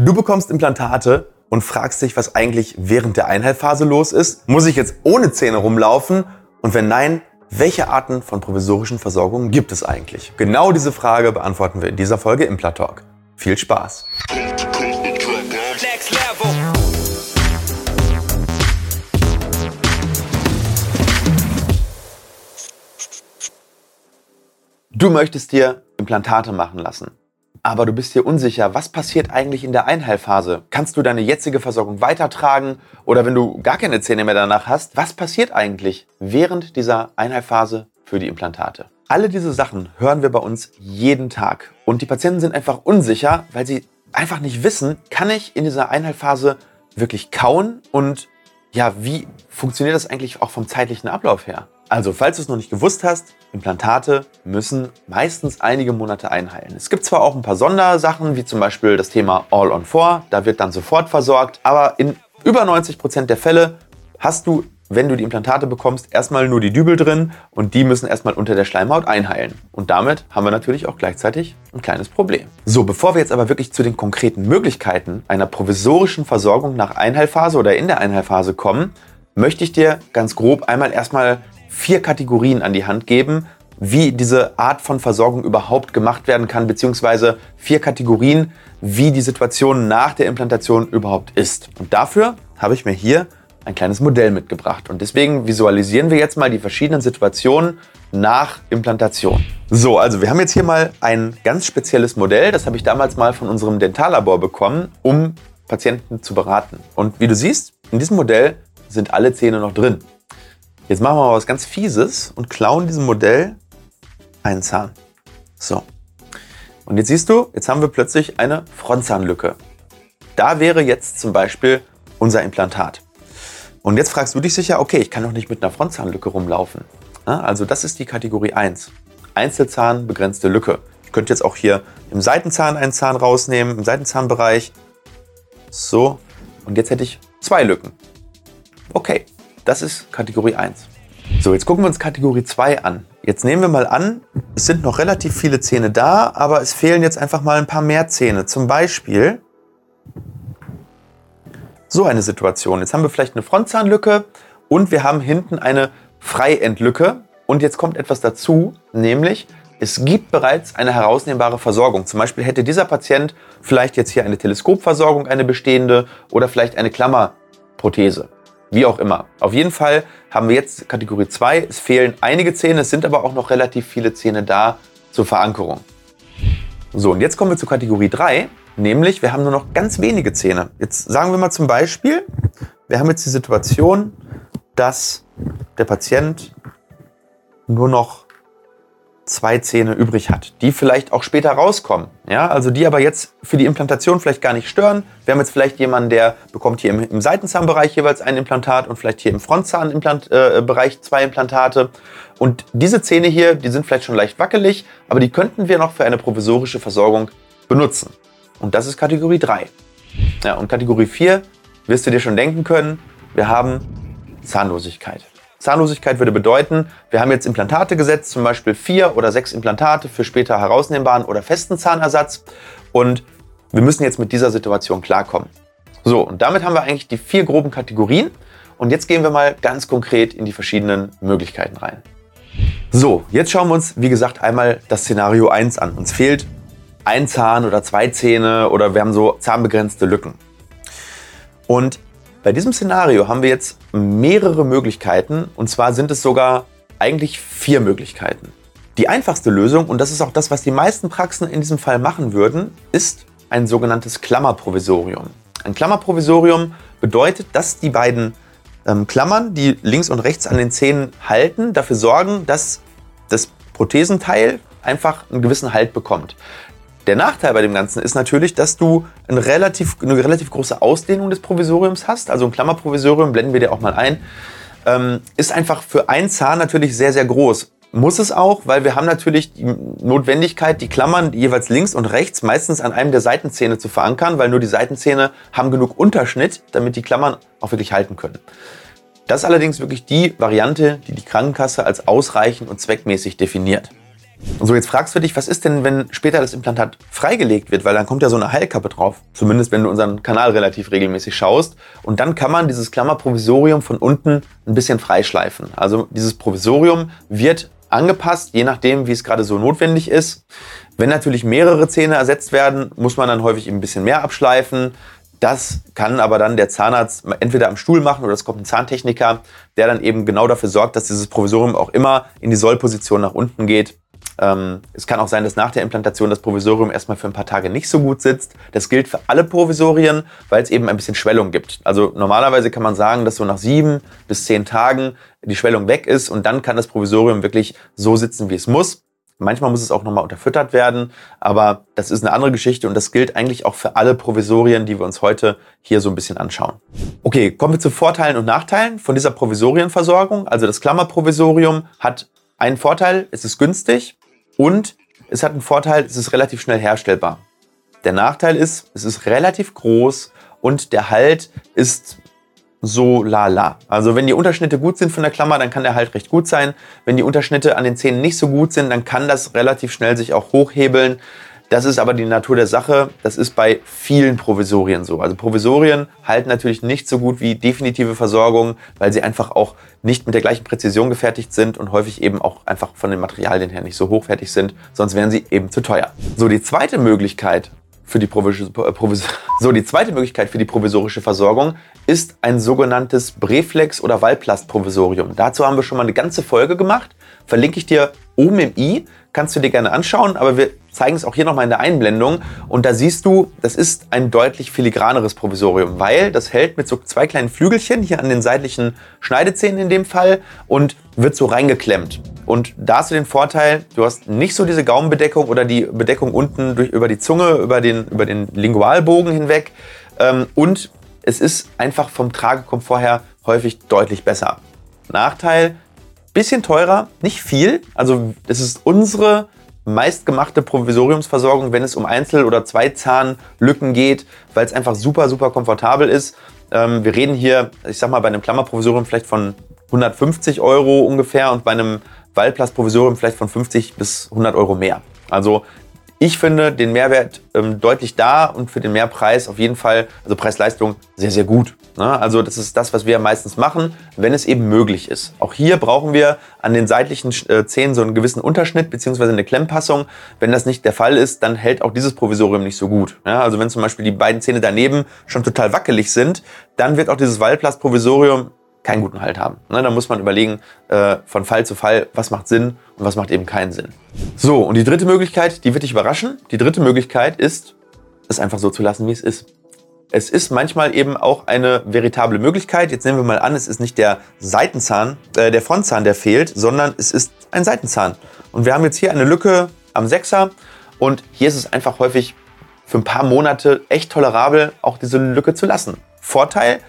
Du bekommst Implantate und fragst dich, was eigentlich während der Einheilphase los ist. Muss ich jetzt ohne Zähne rumlaufen? Und wenn nein, welche Arten von provisorischen Versorgungen gibt es eigentlich? Genau diese Frage beantworten wir in dieser Folge Implatalk. Viel Spaß! Du möchtest dir Implantate machen lassen aber du bist dir unsicher, was passiert eigentlich in der Einheilphase? Kannst du deine jetzige Versorgung weitertragen? Oder wenn du gar keine Zähne mehr danach hast, was passiert eigentlich während dieser Einheilphase für die Implantate? Alle diese Sachen hören wir bei uns jeden Tag. Und die Patienten sind einfach unsicher, weil sie einfach nicht wissen, kann ich in dieser Einheilphase wirklich kauen? Und ja, wie funktioniert das eigentlich auch vom zeitlichen Ablauf her? Also, falls du es noch nicht gewusst hast, Implantate müssen meistens einige Monate einheilen. Es gibt zwar auch ein paar Sondersachen, wie zum Beispiel das Thema All on 4, da wird dann sofort versorgt, aber in über 90 Prozent der Fälle hast du, wenn du die Implantate bekommst, erstmal nur die Dübel drin und die müssen erstmal unter der Schleimhaut einheilen. Und damit haben wir natürlich auch gleichzeitig ein kleines Problem. So, bevor wir jetzt aber wirklich zu den konkreten Möglichkeiten einer provisorischen Versorgung nach Einheilphase oder in der Einheilphase kommen, möchte ich dir ganz grob einmal erstmal vier Kategorien an die Hand geben, wie diese Art von Versorgung überhaupt gemacht werden kann, beziehungsweise vier Kategorien, wie die Situation nach der Implantation überhaupt ist. Und dafür habe ich mir hier ein kleines Modell mitgebracht. Und deswegen visualisieren wir jetzt mal die verschiedenen Situationen nach Implantation. So, also wir haben jetzt hier mal ein ganz spezielles Modell. Das habe ich damals mal von unserem Dentallabor bekommen, um Patienten zu beraten. Und wie du siehst, in diesem Modell sind alle Zähne noch drin. Jetzt machen wir mal was ganz Fieses und klauen diesem Modell einen Zahn. So. Und jetzt siehst du, jetzt haben wir plötzlich eine Frontzahnlücke. Da wäre jetzt zum Beispiel unser Implantat. Und jetzt fragst du dich sicher, okay, ich kann doch nicht mit einer Frontzahnlücke rumlaufen. Also das ist die Kategorie 1. Einzelzahn, begrenzte Lücke. Ich könnte jetzt auch hier im Seitenzahn einen Zahn rausnehmen, im Seitenzahnbereich. So. Und jetzt hätte ich zwei Lücken. Okay, das ist Kategorie 1. So, jetzt gucken wir uns Kategorie 2 an. Jetzt nehmen wir mal an, es sind noch relativ viele Zähne da, aber es fehlen jetzt einfach mal ein paar mehr Zähne. Zum Beispiel so eine Situation. Jetzt haben wir vielleicht eine Frontzahnlücke und wir haben hinten eine Freiendlücke. Und jetzt kommt etwas dazu, nämlich es gibt bereits eine herausnehmbare Versorgung. Zum Beispiel hätte dieser Patient vielleicht jetzt hier eine Teleskopversorgung, eine bestehende oder vielleicht eine Klammerprothese. Wie auch immer. Auf jeden Fall haben wir jetzt Kategorie 2. Es fehlen einige Zähne, es sind aber auch noch relativ viele Zähne da zur Verankerung. So, und jetzt kommen wir zu Kategorie 3, nämlich wir haben nur noch ganz wenige Zähne. Jetzt sagen wir mal zum Beispiel, wir haben jetzt die Situation, dass der Patient nur noch zwei Zähne übrig hat, die vielleicht auch später rauskommen. Ja, also die aber jetzt für die Implantation vielleicht gar nicht stören. Wir haben jetzt vielleicht jemanden, der bekommt hier im, im Seitenzahnbereich jeweils ein Implantat und vielleicht hier im Frontzahnbereich äh, zwei Implantate. Und diese Zähne hier, die sind vielleicht schon leicht wackelig, aber die könnten wir noch für eine provisorische Versorgung benutzen. Und das ist Kategorie 3. Ja, und Kategorie 4 wirst du dir schon denken können, wir haben Zahnlosigkeit. Zahnlosigkeit würde bedeuten, wir haben jetzt Implantate gesetzt, zum Beispiel vier oder sechs Implantate für später herausnehmbaren oder festen Zahnersatz. Und wir müssen jetzt mit dieser Situation klarkommen. So, und damit haben wir eigentlich die vier groben Kategorien. Und jetzt gehen wir mal ganz konkret in die verschiedenen Möglichkeiten rein. So, jetzt schauen wir uns, wie gesagt, einmal das Szenario 1 an. Uns fehlt ein Zahn oder zwei Zähne oder wir haben so zahnbegrenzte Lücken. Und bei diesem Szenario haben wir jetzt mehrere Möglichkeiten und zwar sind es sogar eigentlich vier Möglichkeiten. Die einfachste Lösung, und das ist auch das, was die meisten Praxen in diesem Fall machen würden, ist ein sogenanntes Klammerprovisorium. Ein Klammerprovisorium bedeutet, dass die beiden ähm, Klammern, die links und rechts an den Zähnen halten, dafür sorgen, dass das Prothesenteil einfach einen gewissen Halt bekommt. Der Nachteil bei dem Ganzen ist natürlich, dass du eine relativ, eine relativ große Ausdehnung des Provisoriums hast. Also ein Klammerprovisorium, blenden wir dir auch mal ein, ähm, ist einfach für einen Zahn natürlich sehr, sehr groß. Muss es auch, weil wir haben natürlich die Notwendigkeit, die Klammern jeweils links und rechts meistens an einem der Seitenzähne zu verankern, weil nur die Seitenzähne haben genug Unterschnitt, damit die Klammern auch wirklich halten können. Das ist allerdings wirklich die Variante, die die Krankenkasse als ausreichend und zweckmäßig definiert. So, jetzt fragst du dich, was ist denn, wenn später das Implantat freigelegt wird? Weil dann kommt ja so eine Heilkappe drauf. Zumindest, wenn du unseren Kanal relativ regelmäßig schaust. Und dann kann man dieses Klammerprovisorium von unten ein bisschen freischleifen. Also dieses Provisorium wird angepasst, je nachdem, wie es gerade so notwendig ist. Wenn natürlich mehrere Zähne ersetzt werden, muss man dann häufig ein bisschen mehr abschleifen. Das kann aber dann der Zahnarzt entweder am Stuhl machen oder es kommt ein Zahntechniker, der dann eben genau dafür sorgt, dass dieses Provisorium auch immer in die Sollposition nach unten geht. Ähm, es kann auch sein, dass nach der Implantation das Provisorium erstmal für ein paar Tage nicht so gut sitzt. Das gilt für alle Provisorien, weil es eben ein bisschen Schwellung gibt. Also normalerweise kann man sagen, dass so nach sieben bis zehn Tagen die Schwellung weg ist und dann kann das Provisorium wirklich so sitzen, wie es muss. Manchmal muss es auch nochmal unterfüttert werden, aber das ist eine andere Geschichte und das gilt eigentlich auch für alle Provisorien, die wir uns heute hier so ein bisschen anschauen. Okay, kommen wir zu Vorteilen und Nachteilen von dieser Provisorienversorgung. Also das Klammerprovisorium hat einen Vorteil, es ist günstig und es hat einen Vorteil, es ist relativ schnell herstellbar. Der Nachteil ist, es ist relativ groß und der Halt ist so lala. Also wenn die Unterschnitte gut sind von der Klammer, dann kann der halt recht gut sein. Wenn die Unterschnitte an den Zähnen nicht so gut sind, dann kann das relativ schnell sich auch hochhebeln. Das ist aber die Natur der Sache. Das ist bei vielen Provisorien so. Also Provisorien halten natürlich nicht so gut wie definitive Versorgung, weil sie einfach auch nicht mit der gleichen Präzision gefertigt sind und häufig eben auch einfach von den Materialien her nicht so hochwertig sind. Sonst wären sie eben zu teuer. So, die zweite Möglichkeit, für die Provis Provis so, die zweite Möglichkeit für die provisorische Versorgung ist ein sogenanntes Breflex- oder Wallplastprovisorium. Dazu haben wir schon mal eine ganze Folge gemacht. Verlinke ich dir oben im i, kannst du dir gerne anschauen, aber wir zeigen es auch hier nochmal in der Einblendung. Und da siehst du, das ist ein deutlich filigraneres Provisorium, weil das hält mit so zwei kleinen Flügelchen hier an den seitlichen Schneidezähnen in dem Fall und wird so reingeklemmt. Und da hast du den Vorteil, du hast nicht so diese Gaumenbedeckung oder die Bedeckung unten durch, über die Zunge, über den, über den Lingualbogen hinweg. Ähm, und es ist einfach vom Tragekomfort her häufig deutlich besser. Nachteil, bisschen teurer, nicht viel. Also es ist unsere meistgemachte Provisoriumsversorgung, wenn es um Einzel- oder Zweizahnlücken geht, weil es einfach super, super komfortabel ist. Ähm, wir reden hier, ich sag mal, bei einem Klammerprovisorium vielleicht von 150 Euro ungefähr und bei einem Wallplastprovisorium vielleicht von 50 bis 100 Euro mehr. Also ich finde den Mehrwert ähm, deutlich da und für den Mehrpreis auf jeden Fall, also Preis-Leistung, sehr, sehr gut. Ne? Also das ist das, was wir meistens machen, wenn es eben möglich ist. Auch hier brauchen wir an den seitlichen äh, Zähnen so einen gewissen Unterschnitt bzw. eine Klemmpassung. Wenn das nicht der Fall ist, dann hält auch dieses Provisorium nicht so gut. Ja? Also wenn zum Beispiel die beiden Zähne daneben schon total wackelig sind, dann wird auch dieses Wallplastprovisorium keinen guten Halt haben. Ne, da muss man überlegen, äh, von Fall zu Fall, was macht Sinn und was macht eben keinen Sinn. So, und die dritte Möglichkeit, die wird dich überraschen. Die dritte Möglichkeit ist, es einfach so zu lassen, wie es ist. Es ist manchmal eben auch eine veritable Möglichkeit. Jetzt nehmen wir mal an, es ist nicht der Seitenzahn, äh, der Frontzahn, der fehlt, sondern es ist ein Seitenzahn. Und wir haben jetzt hier eine Lücke am Sechser und hier ist es einfach häufig für ein paar Monate echt tolerabel, auch diese Lücke zu lassen. Vorteil,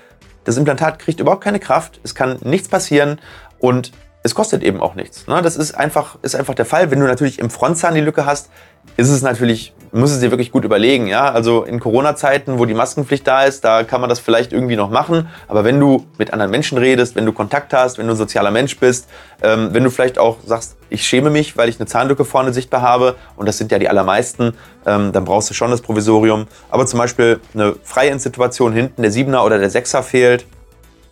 das Implantat kriegt überhaupt keine Kraft, es kann nichts passieren und es kostet eben auch nichts. Ne? Das ist einfach, ist einfach der Fall. Wenn du natürlich im Frontzahn die Lücke hast, ist es natürlich, muss es dir wirklich gut überlegen. Ja? Also in Corona-Zeiten, wo die Maskenpflicht da ist, da kann man das vielleicht irgendwie noch machen. Aber wenn du mit anderen Menschen redest, wenn du Kontakt hast, wenn du ein sozialer Mensch bist, ähm, wenn du vielleicht auch sagst, ich schäme mich, weil ich eine Zahnlücke vorne sichtbar habe, und das sind ja die allermeisten, ähm, dann brauchst du schon das Provisorium. Aber zum Beispiel eine freie Situation hinten, der Siebener oder der Sechser fehlt,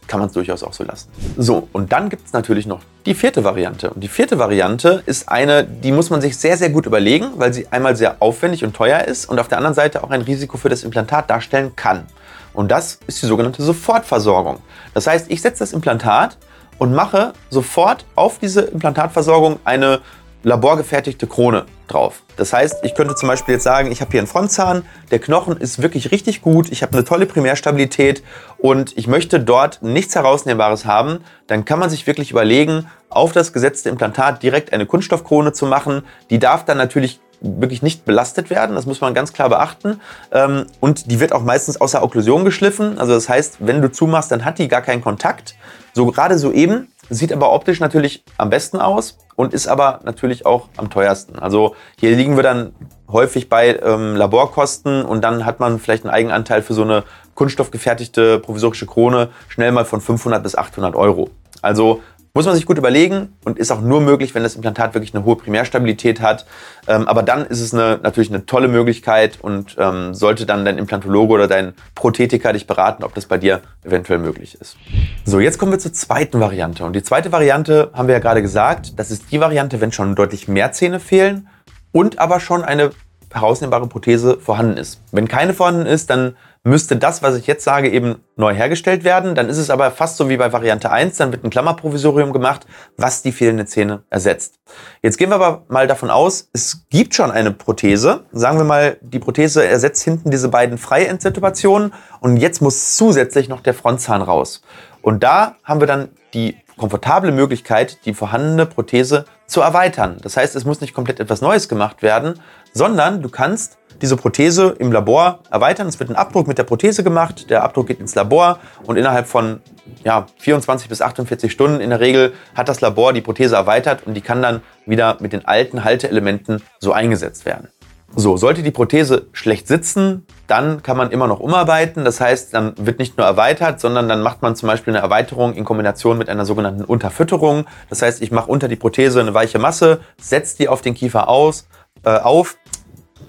kann man es durchaus auch so lassen. So, und dann gibt es natürlich noch die vierte Variante. Und die vierte Variante ist eine, die muss man sich sehr, sehr gut überlegen, weil sie einmal sehr aufwendig und teuer ist und auf der anderen Seite auch ein Risiko für das Implantat darstellen kann. Und das ist die sogenannte Sofortversorgung. Das heißt, ich setze das Implantat und mache sofort auf diese Implantatversorgung eine laborgefertigte Krone drauf. Das heißt, ich könnte zum Beispiel jetzt sagen, ich habe hier einen Frontzahn, der Knochen ist wirklich richtig gut, ich habe eine tolle Primärstabilität und ich möchte dort nichts Herausnehmbares haben, dann kann man sich wirklich überlegen, auf das gesetzte Implantat direkt eine Kunststoffkrone zu machen. Die darf dann natürlich wirklich nicht belastet werden, das muss man ganz klar beachten. Ähm, und die wird auch meistens außer Okklusion geschliffen. Also das heißt, wenn du zumachst, dann hat die gar keinen Kontakt. So gerade so eben Sieht aber optisch natürlich am besten aus und ist aber natürlich auch am teuersten. Also hier liegen wir dann häufig bei ähm, Laborkosten und dann hat man vielleicht einen Eigenanteil für so eine kunststoffgefertigte provisorische Krone schnell mal von 500 bis 800 Euro. Also Muss man sich gut überlegen und ist auch nur möglich, wenn das Implantat wirklich eine hohe Primärstabilität hat. Ähm, aber dann ist es eine, natürlich eine tolle Möglichkeit und ähm, sollte dann dein Implantologe oder dein Prothetiker dich beraten, ob das bei dir eventuell möglich ist. So, jetzt kommen wir zur zweiten Variante. Und die zweite Variante haben wir ja gerade gesagt, das ist die Variante, wenn schon deutlich mehr Zähne fehlen und aber schon eine herausnehmbare Prothese vorhanden ist. Wenn keine vorhanden ist, dann müsste das, was ich jetzt sage, eben neu hergestellt werden. Dann ist es aber fast so wie bei Variante 1, dann wird ein Klammerprovisorium gemacht, was die fehlende Zähne ersetzt. Jetzt gehen wir aber mal davon aus, es gibt schon eine Prothese. Sagen wir mal, die Prothese ersetzt hinten diese beiden Freiendsituationen und jetzt muss zusätzlich noch der Frontzahn raus. Und da haben wir dann die komfortable Möglichkeit, die vorhandene Prothese zu erweitern. Das heißt, es muss nicht komplett etwas Neues gemacht werden, sondern du kannst diese Prothese im Labor erweitern. Es wird ein Abdruck mit der Prothese gemacht. Der Abdruck geht ins Labor und innerhalb von ja, 24 bis 48 Stunden in der Regel hat das Labor die Prothese erweitert und die kann dann wieder mit den alten Halteelementen so eingesetzt werden. So, sollte die Prothese schlecht sitzen, dann kann man immer noch umarbeiten. Das heißt, dann wird nicht nur erweitert, sondern dann macht man zum Beispiel eine Erweiterung in Kombination mit einer sogenannten Unterfütterung. Das heißt, ich mache unter die Prothese eine weiche Masse, setze die auf den Kiefer aus, äh, auf,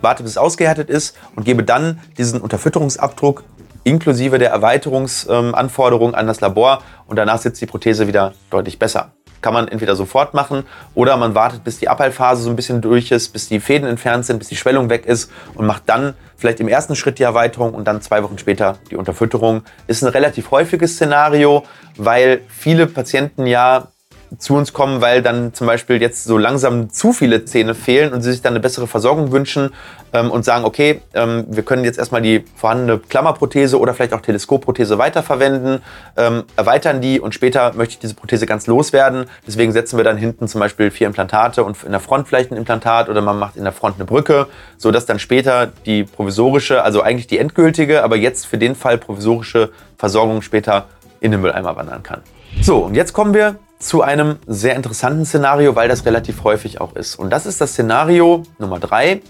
warte bis es ausgehärtet ist und gebe dann diesen Unterfütterungsabdruck inklusive der Erweiterungsanforderungen an das Labor und danach sitzt die Prothese wieder deutlich besser. Kann man entweder sofort machen oder man wartet, bis die Abheilphase so ein bisschen durch ist, bis die Fäden entfernt sind, bis die Schwellung weg ist und macht dann vielleicht im ersten Schritt die Erweiterung und dann zwei Wochen später die Unterfütterung. Ist ein relativ häufiges Szenario, weil viele Patienten ja zu uns kommen, weil dann zum Beispiel jetzt so langsam zu viele Zähne fehlen und sie sich dann eine bessere Versorgung wünschen ähm, und sagen, okay, ähm, wir können jetzt erstmal die vorhandene Klammerprothese oder vielleicht auch Teleskopprothese weiterverwenden, ähm, erweitern die und später möchte ich diese Prothese ganz loswerden. Deswegen setzen wir dann hinten zum Beispiel vier Implantate und in der Front vielleicht ein Implantat oder man macht in der Front eine Brücke, sodass dann später die provisorische, also eigentlich die endgültige, aber jetzt für den Fall provisorische Versorgung später in den Mülleimer wandern kann. So, und jetzt kommen wir zu einem sehr interessanten Szenario, weil das relativ häufig auch ist. Und das ist das Szenario Nummer drei.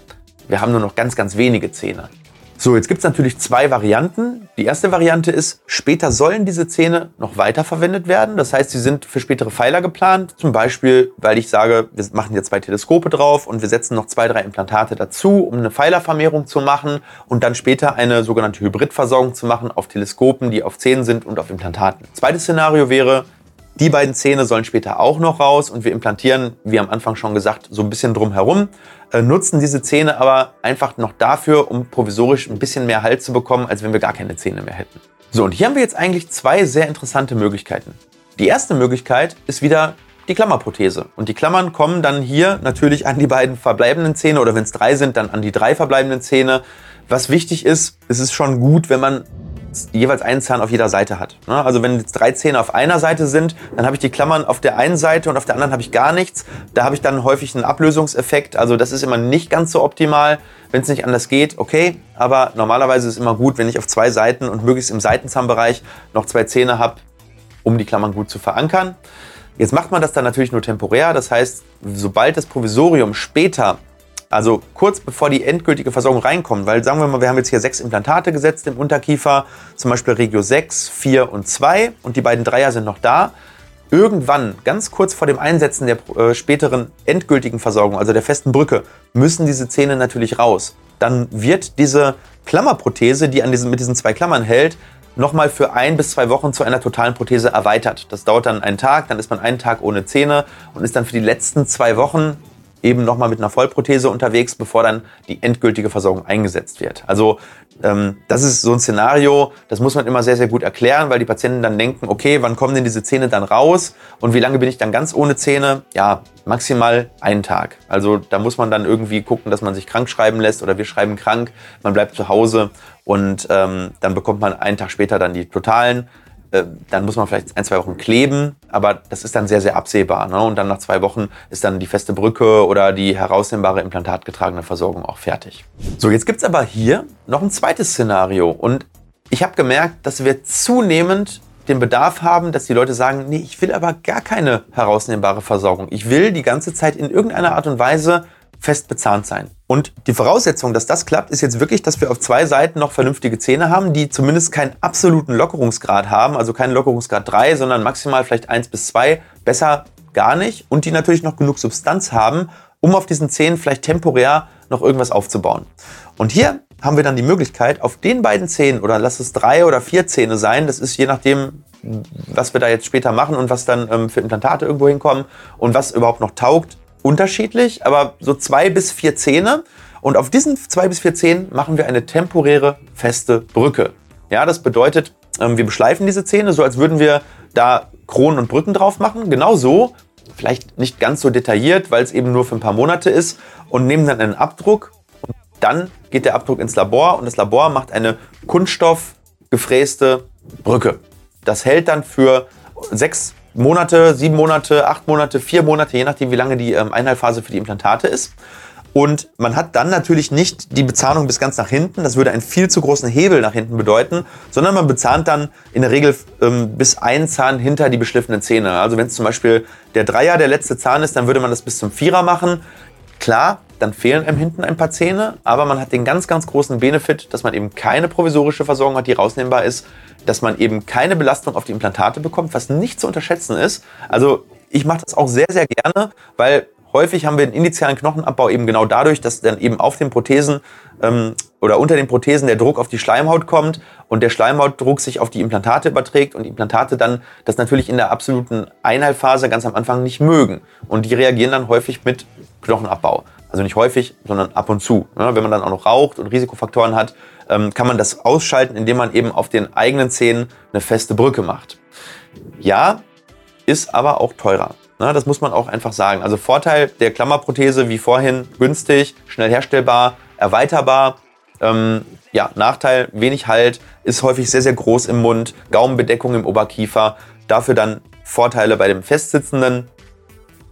Wir haben nur noch ganz, ganz wenige Zähne. So, jetzt gibt es natürlich zwei Varianten. Die erste Variante ist, später sollen diese Zähne noch weiterverwendet werden. Das heißt, sie sind für spätere Pfeiler geplant. Zum Beispiel, weil ich sage, wir machen hier zwei Teleskope drauf und wir setzen noch zwei, drei Implantate dazu, um eine Pfeilervermehrung zu machen und dann später eine sogenannte Hybridversorgung zu machen auf Teleskopen, die auf Zähnen sind und auf Implantaten. Zweites Szenario wäre, die beiden Zähne sollen später auch noch raus und wir implantieren, wie am Anfang schon gesagt, so ein bisschen drum herum, äh, nutzen diese Zähne aber einfach noch dafür, um provisorisch ein bisschen mehr Halt zu bekommen, als wenn wir gar keine Zähne mehr hätten. So, und hier haben wir jetzt eigentlich zwei sehr interessante Möglichkeiten. Die erste Möglichkeit ist wieder die Klammerprothese. Und die Klammern kommen dann hier natürlich an die beiden verbleibenden Zähne oder wenn es drei sind, dann an die drei verbleibenden Zähne. Was wichtig ist, es ist schon gut, wenn man jeweils einen Zahn auf jeder Seite hat. Ne? Also wenn jetzt drei Zähne auf einer Seite sind, dann habe ich die Klammern auf der einen Seite und auf der anderen habe ich gar nichts. Da habe ich dann häufig einen Ablösungseffekt. Also das ist immer nicht ganz so optimal. Wenn es nicht anders geht, okay. Aber normalerweise ist es immer gut, wenn ich auf zwei Seiten und möglichst im Seitenzahnbereich noch zwei Zähne habe, um die Klammern gut zu verankern. Jetzt macht man das dann natürlich nur temporär. Das heißt, sobald das Provisorium später also kurz bevor die endgültige Versorgung reinkommt, weil sagen wir mal, wir haben jetzt hier sechs Implantate gesetzt im Unterkiefer, zum Beispiel Regio 6, 4 und 2 und die beiden Dreier sind noch da. Irgendwann, ganz kurz vor dem Einsetzen der äh, späteren endgültigen Versorgung, also der festen Brücke, müssen diese Zähne natürlich raus. Dann wird diese Klammerprothese, die an diesen, mit diesen zwei Klammern hält, nochmal für ein bis zwei Wochen zu einer totalen Prothese erweitert. Das dauert dann einen Tag, dann ist man einen Tag ohne Zähne und ist dann für die letzten zwei Wochen eben nochmal mit einer Vollprothese unterwegs, bevor dann die endgültige Versorgung eingesetzt wird. Also ähm, das ist so ein Szenario, das muss man immer sehr, sehr gut erklären, weil die Patienten dann denken, okay, wann kommen denn diese Zähne dann raus und wie lange bin ich dann ganz ohne Zähne? Ja, maximal einen Tag. Also da muss man dann irgendwie gucken, dass man sich krank schreiben lässt oder wir schreiben krank, man bleibt zu Hause und ähm, dann bekommt man einen Tag später dann die totalen. Äh, dann muss man vielleicht ein, zwei Wochen kleben, aber das ist dann sehr, sehr absehbar. Ne? Und dann nach zwei Wochen ist dann die feste Brücke oder die herausnehmbare implantatgetragene Versorgung auch fertig. So, jetzt gibt es aber hier noch ein zweites Szenario und ich habe gemerkt, dass wir zunehmend den Bedarf haben, dass die Leute sagen, nee, ich will aber gar keine herausnehmbare Versorgung. Ich will die ganze Zeit in irgendeiner Art und Weise fest bezahnt sein. Und die Voraussetzung, dass das klappt, ist jetzt wirklich, dass wir auf zwei Seiten noch vernünftige Zähne haben, die zumindest keinen absoluten Lockerungsgrad haben, also keinen Lockerungsgrad 3, sondern maximal vielleicht 1 bis 2, besser gar nicht und die natürlich noch genug Substanz haben, um auf diesen Zähnen vielleicht temporär noch irgendwas aufzubauen. Und hier haben wir dann die Möglichkeit, auf den beiden Zähnen oder lass es drei oder vier Zähne sein, das ist je nachdem, was wir da jetzt später machen und was dann ähm, für Implantate irgendwo hinkommen und was überhaupt noch taugt, unterschiedlich, aber so zwei bis vier Zähne. Und auf diesen zwei bis vier Zähnen machen wir eine temporäre feste Brücke. Ja, das bedeutet, ähm, wir beschleifen diese Zähne, so als würden wir da Kronen und Brücken drauf machen. Genau so, vielleicht nicht ganz so detailliert, weil es eben nur für ein paar Monate ist und nehmen dann einen Abdruck. Und dann geht der Abdruck ins Labor und das Labor macht eine kunststoffgefräste Brücke. Das hält dann für sechs Monate, sieben Monate, acht Monate, vier Monate, je nachdem, wie lange die ähm, Einheilphase für die Implantate ist. Und man hat dann natürlich nicht die Bezahnung bis ganz nach hinten. Das würde einen viel zu großen Hebel nach hinten bedeuten, sondern man bezahnt dann in der Regel ähm, bis ein Zahn hinter die beschliffenen Zähne. Also wenn es zum Beispiel der Dreier der letzte Zahn ist, dann würde man das bis zum Vierer machen. Klar, dann fehlen einem hinten ein paar Zähne, aber man hat den ganz, ganz großen Benefit, dass man eben keine provisorische Versorgung hat, die rausnehmbar ist, dass man eben keine Belastung auf die Implantate bekommt, was nicht zu unterschätzen ist. Also ich mache das auch sehr, sehr gerne, weil häufig haben wir den initialen Knochenabbau eben genau dadurch, dass dann eben auf den Prothesen ähm, oder unter den Prothesen der Druck auf die Schleimhaut kommt und der Schleimhautdruck sich auf die Implantate überträgt und die Implantate dann das natürlich in der absoluten Einheilphase ganz am Anfang nicht mögen. Und die reagieren dann häufig mit Knochenabbau. Also nicht häufig, sondern ab und zu. Wenn man dann auch noch raucht und Risikofaktoren hat, ähm, kann man das ausschalten, indem man eben auf den eigenen Zähnen eine feste Brücke macht. Ja, ist aber auch teurer. Das muss man auch einfach sagen. Also Vorteil der Klammerprothese wie vorhin, günstig, schnell herstellbar, erweiterbar. Ähm, ja, Nachteil, wenig Halt, ist häufig sehr, sehr groß im Mund, Gaumenbedeckung im Oberkiefer. Dafür dann Vorteile bei dem Festsitzenden,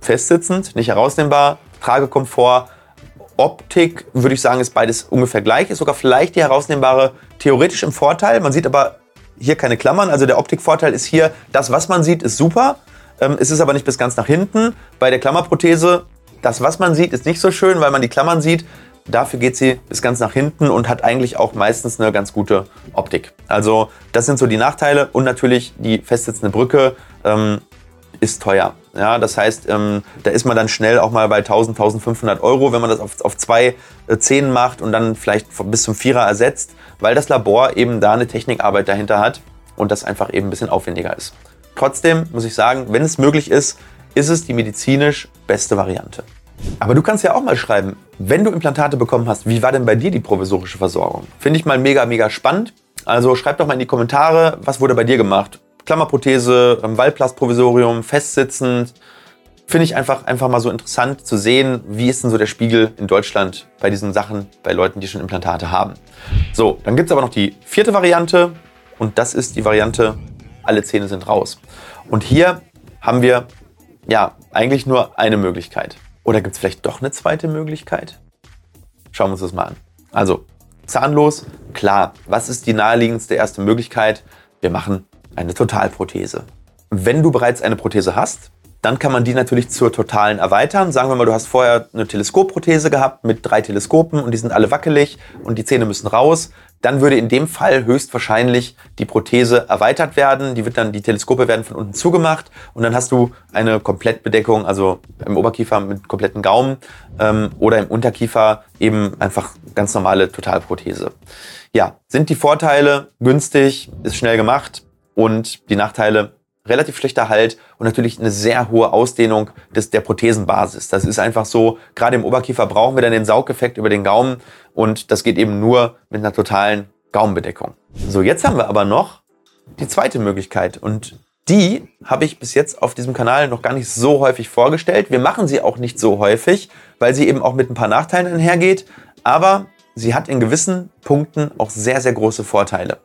festsitzend, nicht herausnehmbar, Tragekomfort, Optik, würde ich sagen, ist beides ungefähr gleich, ist sogar vielleicht die herausnehmbare theoretisch im Vorteil. Man sieht aber hier keine Klammern, also der Optikvorteil ist hier, das, was man sieht, ist super. Ähm, es ist aber nicht bis ganz nach hinten. Bei der Klammerprothese, das, was man sieht, ist nicht so schön, weil man die Klammern sieht. Dafür geht sie bis ganz nach hinten und hat eigentlich auch meistens eine ganz gute Optik. Also das sind so die Nachteile und natürlich die festsitzende Brücke ähm, ist teuer. Ja, das heißt, ähm, da ist man dann schnell auch mal bei 1000, 1500 Euro, wenn man das auf, auf zwei äh, Zähnen macht und dann vielleicht bis zum Vierer ersetzt, weil das Labor eben da eine Technikarbeit dahinter hat und das einfach eben ein bisschen aufwendiger ist. Trotzdem muss ich sagen, wenn es möglich ist, ist es die medizinisch beste Variante. Aber du kannst ja auch mal schreiben, wenn du Implantate bekommen hast, wie war denn bei dir die provisorische Versorgung? Finde ich mal mega, mega spannend. Also schreib doch mal in die Kommentare, was wurde bei dir gemacht? Klammerprothese, Wallplastprovisorium, festsitzend. Finde ich einfach, einfach mal so interessant zu sehen, wie ist denn so der Spiegel in Deutschland bei diesen Sachen, bei Leuten, die schon Implantate haben. So, dann gibt es aber noch die vierte Variante und das ist die Variante, alle Zähne sind raus. Und hier haben wir ja eigentlich nur eine Möglichkeit. Oder gibt es vielleicht doch eine zweite Möglichkeit? Schauen wir uns das mal an. Also, zahnlos, klar. Was ist die naheliegendste erste Möglichkeit? Wir machen eine Totalprothese. Wenn du bereits eine Prothese hast, dann kann man die natürlich zur totalen erweitern. Sagen wir mal, du hast vorher eine Teleskopprothese gehabt mit drei Teleskopen und die sind alle wackelig und die Zähne müssen raus. Dann würde in dem Fall höchstwahrscheinlich die Prothese erweitert werden. Die wird dann, die Teleskope werden von unten zugemacht und dann hast du eine Komplettbedeckung, also im Oberkiefer mit kompletten Gaumen ähm, oder im Unterkiefer eben einfach ganz normale Totalprothese. Ja, sind die Vorteile günstig, ist schnell gemacht, und die Nachteile relativ schlechter Halt und natürlich eine sehr hohe Ausdehnung des, der Prothesenbasis. Das ist einfach so, gerade im Oberkiefer brauchen wir dann den Saugeffekt über den Gaumen und das geht eben nur mit einer totalen Gaumenbedeckung. So, jetzt haben wir aber noch die zweite Möglichkeit und die habe ich bis jetzt auf diesem Kanal noch gar nicht so häufig vorgestellt. Wir machen sie auch nicht so häufig, weil sie eben auch mit ein paar Nachteilen einhergeht, aber sie hat in gewissen Punkten auch sehr, sehr große Vorteile.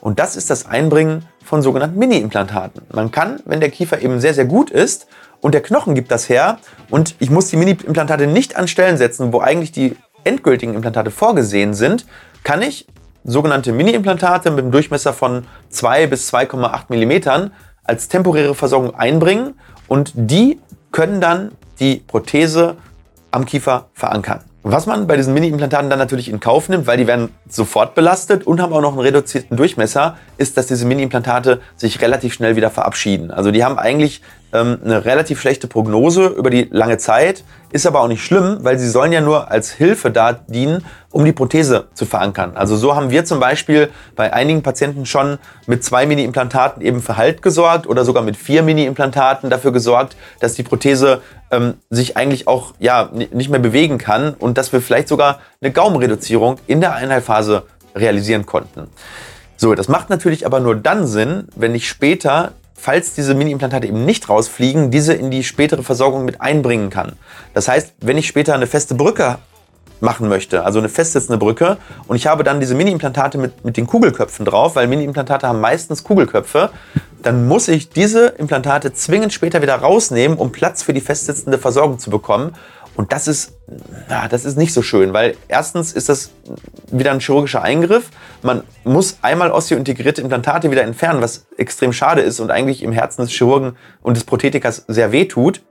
Und das ist das Einbringen von sogenannten Mini-Implantaten. Man kann, wenn der Kiefer eben sehr, sehr gut ist und der Knochen gibt das her und ich muss die Mini-Implantate nicht an Stellen setzen, wo eigentlich die endgültigen Implantate vorgesehen sind, kann ich sogenannte Mini-Implantate mit einem Durchmesser von 2 bis 2,8 mm als temporäre Versorgung einbringen und die können dann die Prothese am Kiefer verankern. Was man bei diesen Mini-Implantaten dann natürlich in Kauf nimmt, weil die werden sofort belastet und haben auch noch einen reduzierten Durchmesser, ist, dass diese Mini-Implantate sich relativ schnell wieder verabschieden. Also die haben eigentlich ähm, eine relativ schlechte Prognose über die lange Zeit, ist aber auch nicht schlimm, weil sie sollen ja nur als Hilfe da dienen, um die Prothese zu verankern. Also so haben wir zum Beispiel bei einigen Patienten schon mit zwei Mini-Implantaten eben für Halt gesorgt oder sogar mit vier Mini-Implantaten dafür gesorgt, dass die Prothese ähm, sich eigentlich auch ja, nicht mehr bewegen kann und dass wir vielleicht sogar eine Gaumenreduzierung in der Einheilphase realisieren konnten. So, das macht natürlich aber nur dann Sinn, wenn ich später falls diese Mini-Implantate eben nicht rausfliegen, diese in die spätere Versorgung mit einbringen kann. Das heißt, wenn ich später eine feste Brücke machen möchte, also eine festsitzende Brücke, und ich habe dann diese Mini-Implantate mit, mit den Kugelköpfen drauf, weil Mini-Implantate haben meistens Kugelköpfe, dann muss ich diese Implantate zwingend später wieder rausnehmen, um Platz für die festsitzende Versorgung zu bekommen. Und das ist, na, das ist nicht so schön, weil erstens ist das wieder ein chirurgischer Eingriff. Man muss einmal osteointegrierte Implantate wieder entfernen, was extrem schade ist und eigentlich im Herzen des Chirurgen und des Prothetikers sehr weh tut.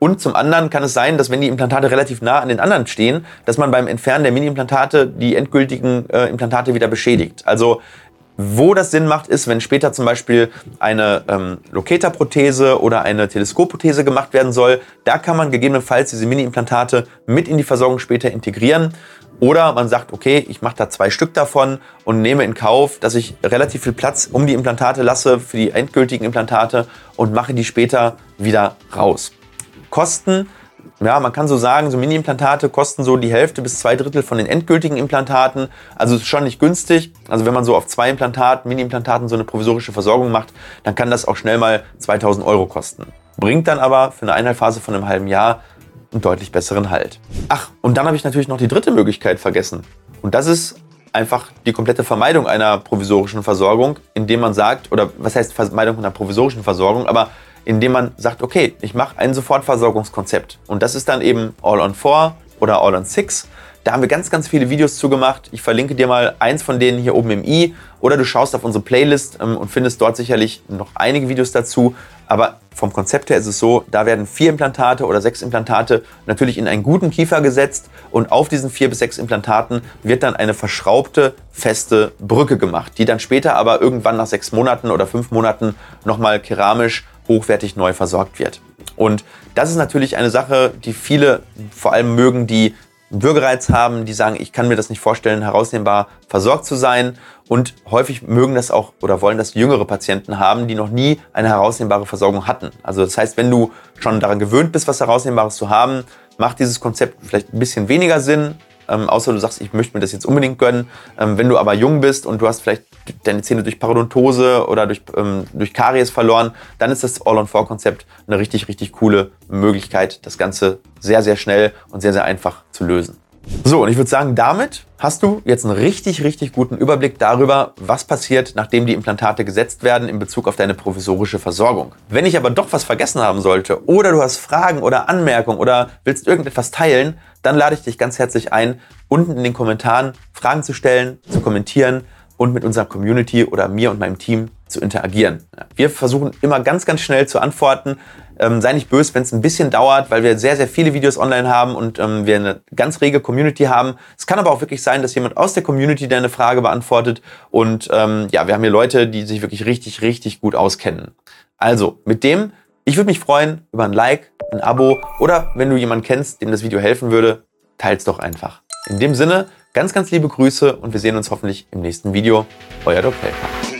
Und zum anderen kann es sein, dass wenn die Implantate relativ nah an den anderen stehen, dass man beim Entfernen der Mini-Implantate die endgültigen äh, Implantate wieder beschädigt. Also wo das Sinn macht, ist, wenn später zum Beispiel eine ähm, Locator-Prothese oder eine Teleskopprothese gemacht werden soll. Da kann man gegebenenfalls diese Mini-Implantate mit in die Versorgung später integrieren. Oder man sagt, okay, ich mache da zwei Stück davon und nehme in Kauf, dass ich relativ viel Platz um die Implantate lasse für die endgültigen Implantate und mache die später wieder raus. Kosten ja, man kann so sagen, so Mini-Implantate kosten so die Hälfte bis zwei Drittel von den endgültigen Implantaten. Also ist schon nicht günstig. Also wenn man so auf zwei Implantaten, Mini-Implantaten so eine provisorische Versorgung macht, dann kann das auch schnell mal 2000 Euro kosten. Bringt dann aber für eine Einheitphase von einem halben Jahr einen deutlich besseren Halt. Ach, und dann habe ich natürlich noch die dritte Möglichkeit vergessen. Und das ist einfach die komplette Vermeidung einer provisorischen Versorgung, indem man sagt, oder was heißt Vermeidung einer provisorischen Versorgung, aber indem man sagt, okay, ich mache ein Sofortversorgungskonzept. Und das ist dann eben All on 4 oder All on 6. Da haben wir ganz, ganz viele Videos zu gemacht. Ich verlinke dir mal eins von denen hier oben im i oder du schaust auf unsere Playlist ähm, und findest dort sicherlich noch einige Videos dazu. Aber vom Konzept her ist es so, da werden vier Implantate oder sechs Implantate natürlich in einen guten Kiefer gesetzt und auf diesen vier bis sechs Implantaten wird dann eine verschraubte, feste Brücke gemacht, die dann später aber irgendwann nach sechs Monaten oder fünf Monaten nochmal keramisch hochwertig neu versorgt wird. Und das ist natürlich eine Sache, die viele vor allem mögen, die Bürgerreiz haben, die sagen, ich kann mir das nicht vorstellen, herausnehmbar versorgt zu sein. Und häufig mögen das auch oder wollen das jüngere Patienten haben, die noch nie eine herausnehmbare Versorgung hatten. Also das heißt, wenn du schon daran gewöhnt bist, was Herausnehmbares zu haben, macht dieses Konzept vielleicht ein bisschen weniger Sinn, ähm, außer du sagst, ich möchte mir das jetzt unbedingt gönnen. Ähm, wenn du aber jung bist und du hast vielleicht deine Zähne durch Parodontose oder durch, ähm, durch Karies verloren, dann ist das All-on-4-Konzept eine richtig, richtig coole Möglichkeit, das Ganze sehr, sehr schnell und sehr, sehr einfach zu lösen. So, und ich würde sagen, damit hast du jetzt einen richtig, richtig guten Überblick darüber, was passiert, nachdem die Implantate gesetzt werden in Bezug auf deine provisorische Versorgung. Wenn ich aber doch was vergessen haben sollte oder du hast Fragen oder Anmerkungen oder willst irgendetwas teilen, dann lade ich dich ganz herzlich ein, unten in den Kommentaren Fragen zu stellen, zu kommentieren und mit unserer Community oder mir und meinem Team zu interagieren. Wir versuchen immer ganz, ganz schnell zu antworten. Ähm, sei nicht böse, wenn es ein bisschen dauert, weil wir sehr, sehr viele Videos online haben und ähm, wir eine ganz rege Community haben. Es kann aber auch wirklich sein, dass jemand aus der Community deine Frage beantwortet. Und ähm, ja, wir haben hier Leute, die sich wirklich richtig, richtig gut auskennen. Also, mit dem, ich würde mich freuen über ein Like, ein Abo oder wenn du jemanden kennst, dem das Video helfen würde, teils doch einfach. In dem Sinne, ganz, ganz liebe Grüße und wir sehen uns hoffentlich im nächsten Video. Euer Doc Helfer.